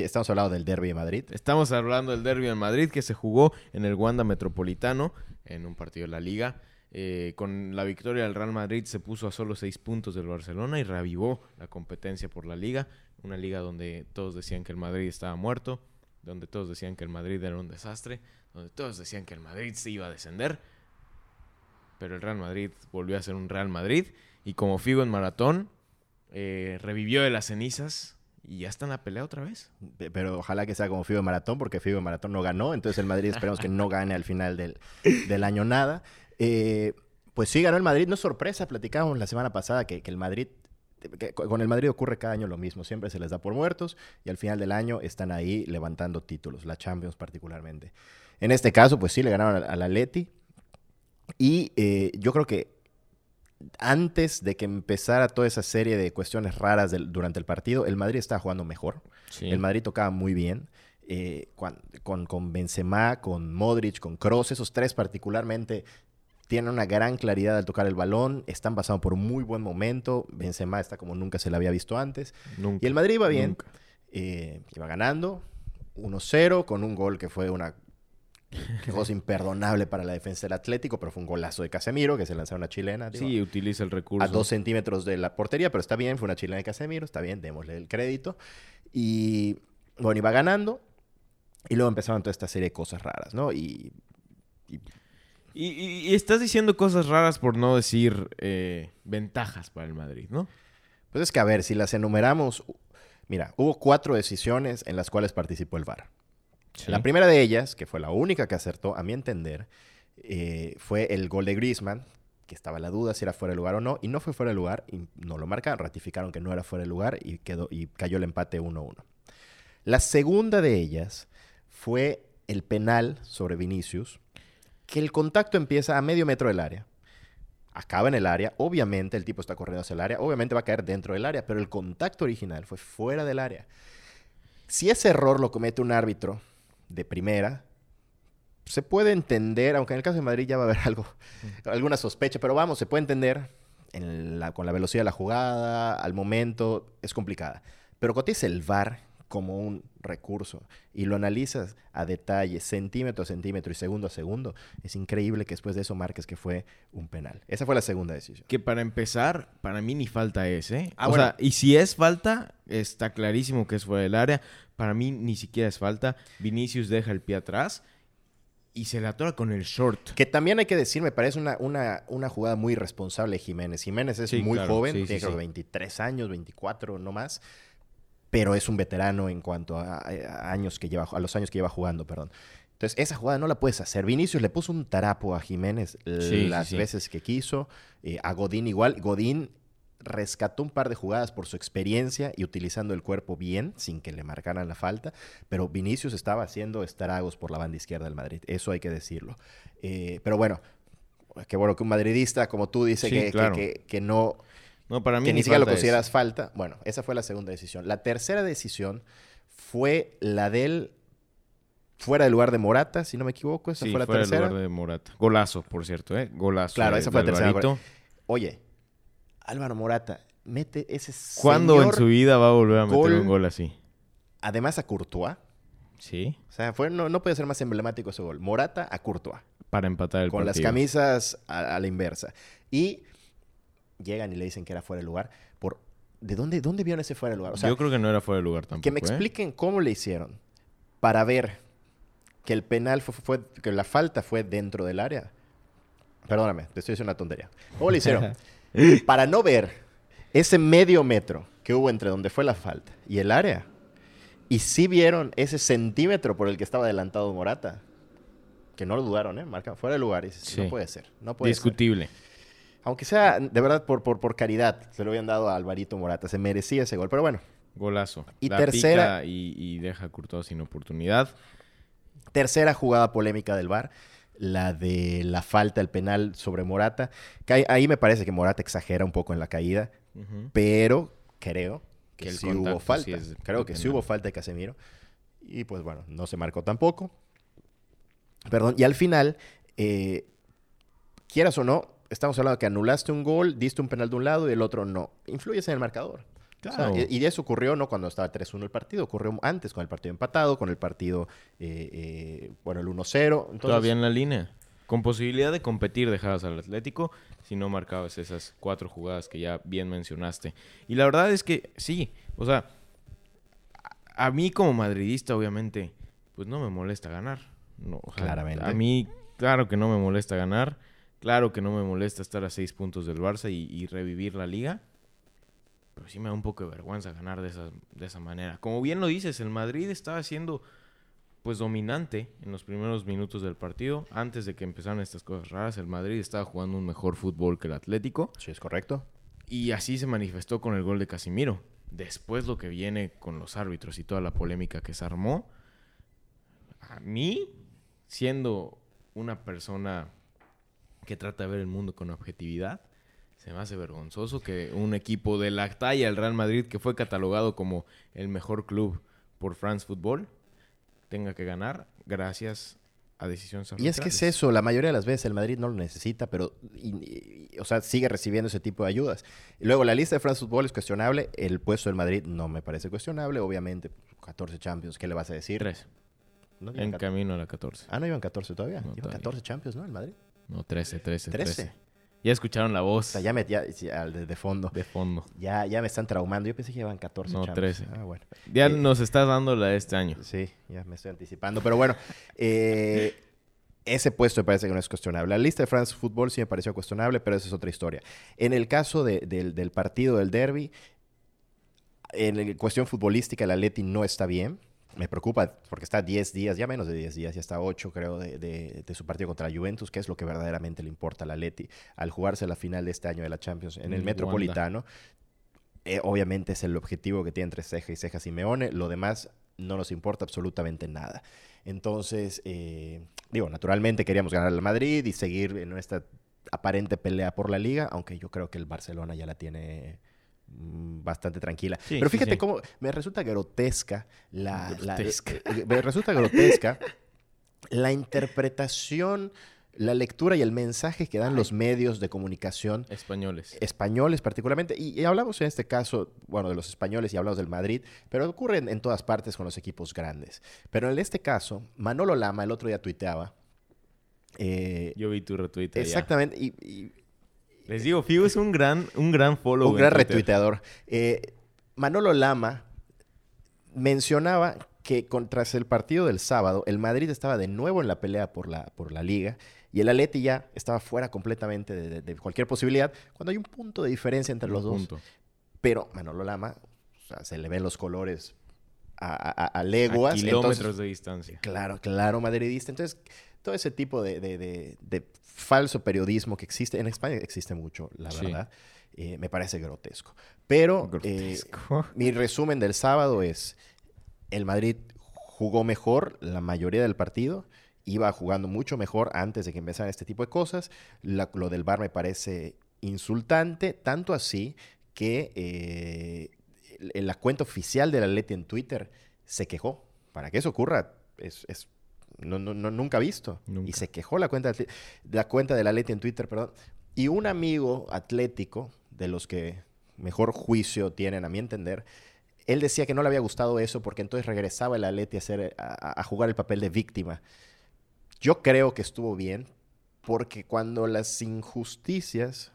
Estamos hablando del derby de Madrid. Estamos hablando del derby en Madrid que se jugó en el Wanda Metropolitano en un partido de la Liga. Eh, con la victoria del Real Madrid se puso a solo seis puntos del Barcelona y reavivó la competencia por la Liga. Una liga donde todos decían que el Madrid estaba muerto, donde todos decían que el Madrid era un desastre, donde todos decían que el Madrid se iba a descender. Pero el Real Madrid volvió a ser un Real Madrid y como Figo en maratón, eh, revivió de las cenizas y ya está en la pelea otra vez. Pero ojalá que sea como Figo Maratón, porque Figo Maratón no ganó. Entonces el Madrid esperamos que no gane al final del, del año nada. Eh, pues sí, ganó el Madrid. No es sorpresa, platicábamos la semana pasada que, el Madrid con el Madrid ocurre cada año lo mismo, siempre se les da por muertos y al final del año están ahí levantando títulos, la Champions particularmente. En este caso, pues sí, le ganaron al Atleti y eh, yo creo que antes de que empezara toda esa serie de cuestiones raras durante el partido, el Madrid estaba jugando mejor. El Madrid tocaba muy bien. Eh, con, con, Benzema, con Modric, con Kroos, esos tres particularmente tienen una gran claridad al tocar el balón, están pasando por un muy buen momento. Benzema está como nunca se le había visto antes. y el Madrid iba bien, eh, iba ganando 1-0 con un gol que fue una cosa imperdonable para la defensa del Atlético, pero fue un golazo de Casemiro que se lanzaron a chilena. sí, utiliza el recurso. A dos centímetros de la portería, pero está bien, fue una chilena de Casemiro, está bien, démosle el crédito. Y bueno, iba ganando. Y luego empezaron toda esta serie de cosas raras, ¿no? Y. y... estás diciendo cosas raras por no decir eh, ventajas para el Madrid, ¿no? Pues es que, a ver, si las enumeramos. Mira, hubo cuatro decisiones en las cuales participó el VAR. La primera de ellas, que fue la única que acertó, a mi entender, eh, fue el gol de Griezmann, que estaba la duda si era fuera de lugar o no, y no fue fuera de lugar, y no lo marcaron, ratificaron que no era fuera de lugar y, quedó, y cayó el empate 1-1. La segunda de ellas fue el penal sobre Vinicius, que el contacto empieza a medio metro del área. Acaba en el área, obviamente el tipo está corriendo hacia el área, obviamente va a caer dentro del área, pero el contacto original fue fuera del área. Si ese error lo comete un árbitro de primera, se puede entender, aunque en el caso de Madrid ya va a haber algo, alguna sospecha, pero vamos, se puede entender con la velocidad de la jugada, al momento, es complicada. Pero cuando tienes el VAR como un recurso y lo analizas a detalle, centímetro a centímetro y segundo a segundo, es increíble que después de eso marques que fue un penal. Esa fue la segunda decisión. Que para empezar, para mí ni falta es, ¿eh? Ah, o sea, y si es falta, está clarísimo que es fuera del área, para mí ni siquiera es falta. Vinicius deja el pie atrás y se la atora con el short. Que también hay que decir, me parece una, una, una jugada muy responsable de Jiménez. Jiménez es muy joven, tiene creo 23 años, 24, no más. Pero es un veterano en cuanto a, años que lleva, a los años que lleva jugando, perdón. Entonces, esa jugada no la puedes hacer. Vinicius le puso un tarapo a Jiménez las veces que quiso. Eh, a Godín igual. Godín rescató un par de jugadas por su experiencia y utilizando el cuerpo bien, sin que le marcaran la falta, pero Vinicius estaba haciendo estragos por la banda izquierda del Madrid, eso hay que decirlo. Eh, pero bueno, qué bueno que un madridista como tú dice que, que, no... No, para mí que ni, siquiera lo consideras falta. Bueno, esa fue la segunda decisión. La tercera decisión fue la del fuera del lugar de Morata, si no me equivoco. Esa fue la fuera tercera. Del lugar de Morata. Golazo, por cierto, ¿eh? Golazo. Claro, esa fue la tercera. Oye, Álvaro Morata mete ese ¿Cuándo en su vida va a volver a meter un gol así? Además a Courtois. Sí. O sea, fue, no, no puede ser más emblemático ese gol. Morata a Courtois. Para empatar el Con las camisas a, la inversa. Y llegan y le dicen que era fuera de lugar. Por, ¿De dónde, dónde vieron ese fuera de lugar? Yo creo que no era fuera de lugar tampoco. Que me ¿eh? expliquen cómo le hicieron para ver que el penal fue, fue, que la falta fue dentro del área. Perdóname, te estoy diciendo una tontería. ¿Cómo le hicieron? para no ver ese medio metro que hubo entre donde fue la falta y el área. Y sí vieron ese centímetro por el que estaba adelantado Morata. Que no lo dudaron, ¿eh? Marca fuera de lugar. Y no puede ser. No puede Discutible. Aunque sea, de verdad, por, por, por caridad, se lo habían dado a Alvarito Morata. Se merecía ese gol. Pero bueno. Golazo. Y tercera. y, deja a sin oportunidad. Tercera jugada polémica del VAR la de la falta, el penal sobre Morata. Que ahí, me parece que Morata exagera un poco en la caída, pero creo que, sí hubo falta. creo que sí hubo falta de Casemiro. Y pues bueno, no se marcó tampoco. Perdón, y al final, eh, quieras o no, estamos hablando de que anulaste un gol, diste un penal de un lado y el otro no. Influyes en el marcador. Claro. y, eso ocurrió no cuando estaba 3-1 el partido, ocurrió antes con el partido empatado, con el partido, eh, eh, bueno, el 1-0. Todavía en la línea. Con posibilidad de competir dejabas al Atlético si no marcabas esas cuatro jugadas que ya bien mencionaste. Y la verdad es que sí, o sea, a mí como madridista obviamente, pues no me molesta ganar. No, Claramente. A mí, claro que no me molesta ganar. Claro que no me molesta estar a seis puntos del Barça y revivir la liga pero sí me da un poco de vergüenza ganar de esa, de esa manera. Como bien lo dices, el Madrid estaba siendo pues dominante en los primeros minutos del partido. Antes de que empezaran estas cosas raras, el Madrid estaba jugando un mejor fútbol que el Atlético. Sí, es correcto. Y así se manifestó con el gol de Casimiro. Después lo que viene con los árbitros y toda la polémica que se armó, a mí, siendo una persona que trata de ver el mundo con objetividad, se me hace vergonzoso que un equipo de la talla, el Real Madrid, que fue catalogado como el mejor club por France Football, tenga que ganar gracias a decisiones Y es que es eso, la mayoría de las veces el Madrid no lo necesita, pero, o sea, sigue recibiendo ese tipo de ayudas. Y luego, la lista de France Football es cuestionable, el puesto del Madrid no me parece cuestionable, obviamente, 14 Champions, ¿qué le vas a decir? Tres. en camino a la 14. Ah, no iban 14 todavía. No, 14 Champions, ¿no? El Madrid. No, 13, 13, 13. 13. Ya escucharon la voz. O sea, ya metía de, fondo. De fondo. Ya, ya me están traumando. Yo pensé que iban 14 No, 13. Ah, bueno. Ya eh, nos estás dando la de este año. Sí, ya me estoy anticipando. Pero bueno, eh, ese puesto me parece que no es cuestionable. La lista de France Football sí me pareció cuestionable, pero esa es otra historia. En el caso del partido del derby, en cuestión futbolística, el Atleti no está bien me preocupa porque está 10 días, ya menos de 10 días, ya está 8 creo de, su partido contra la Juventus, que es lo que verdaderamente le importa a la Leti al jugarse la final de este año de la Champions en el Metropolitano. Eh, obviamente es el objetivo que tiene entre Ceja y Ceja Simeone, lo demás no nos importa absolutamente nada. Entonces, eh, digo, naturalmente queríamos ganar al Madrid y seguir en nuestra aparente pelea por la liga, aunque yo creo que el Barcelona ya la tiene Mm, bastante tranquila. Pero fíjate cómo me resulta grotesca la, eh, me resulta grotesca la interpretación, la lectura y el mensaje que dan los medios de comunicación españoles. Españoles particularmente. Y, hablamos en este caso, bueno, de los españoles y hablamos del Madrid, pero ocurre en, todas partes con los equipos grandes. Pero en este caso, Manolo Lama el otro día tuiteaba. Eh, Yo vi tu retweet. Exactamente. y les digo, Figo es un gran, un gran follow. Un gran retuiteador. Eh, Manolo Lama mencionaba que contra el partido del sábado, el Madrid estaba de nuevo en la pelea por la, por la liga y el Atleti ya estaba fuera completamente de, cualquier posibilidad, cuando hay un punto de diferencia entre los dos. Pero Manolo Lama, se le ven los colores a, leguas. kilómetros de distancia. Claro, claro, madridista. Entonces, todo ese tipo de, falso periodismo que existe. En España existe mucho, la verdad. Eh, me parece grotesco. Pero eh, mi resumen del sábado es, el Madrid jugó mejor la mayoría del partido, iba jugando mucho mejor antes de que empezaran este tipo de cosas. lo del bar me parece insultante, tanto así que eh, la cuenta oficial de la Leti en Twitter se quejó. Para que eso ocurra, es no, no, nunca visto. Y se quejó la cuenta, de, la cuenta de la Leti en Twitter, perdón. Y un amigo atlético, de los que mejor juicio tienen, a mi entender, él decía que no le había gustado eso porque entonces regresaba el Atleti a, hacer, a, jugar el papel de víctima. Yo creo que estuvo bien porque cuando las injusticias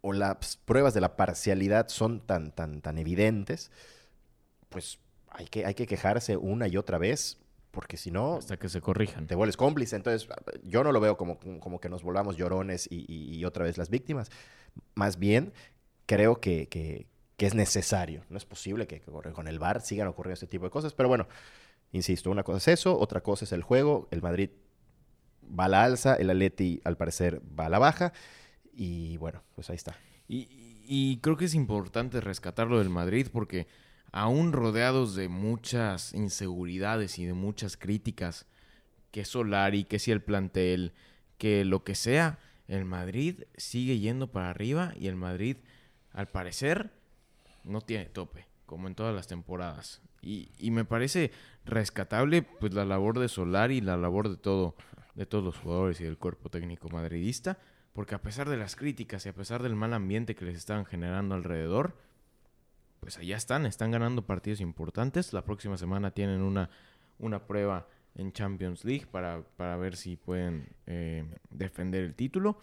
o las pruebas de la parcialidad son tan, tan, tan evidentes, pues hay que, hay que quejarse una y otra vez porque si no... Hasta que se corrijan. Te vuelves cómplice. Entonces, yo no lo veo como, como que nos volvamos llorones y, otra vez las víctimas. Más bien, creo que, que, es necesario. No es posible que, con el VAR sigan ocurriendo este tipo de cosas. Pero bueno, insisto, una cosa es eso, otra cosa es el juego. El Madrid va a la alza, el Atleti al parecer va a la baja. Y bueno, pues ahí está. Y, creo que es importante rescatarlo del Madrid porque aún rodeados de muchas inseguridades y de muchas críticas, que Solari, que si el plantel, que lo que sea, el Madrid sigue yendo para arriba y el Madrid, al parecer, no tiene tope, como en todas las temporadas. Y, y me parece rescatable pues la labor de Solari y la labor de todo, de todos los jugadores y del cuerpo técnico madridista, porque a pesar de las críticas y a pesar del mal ambiente que les estaban generando alrededor, pues allá están, están ganando partidos importantes. La próxima semana tienen una, una prueba en Champions League para, para ver si pueden eh, defender el título.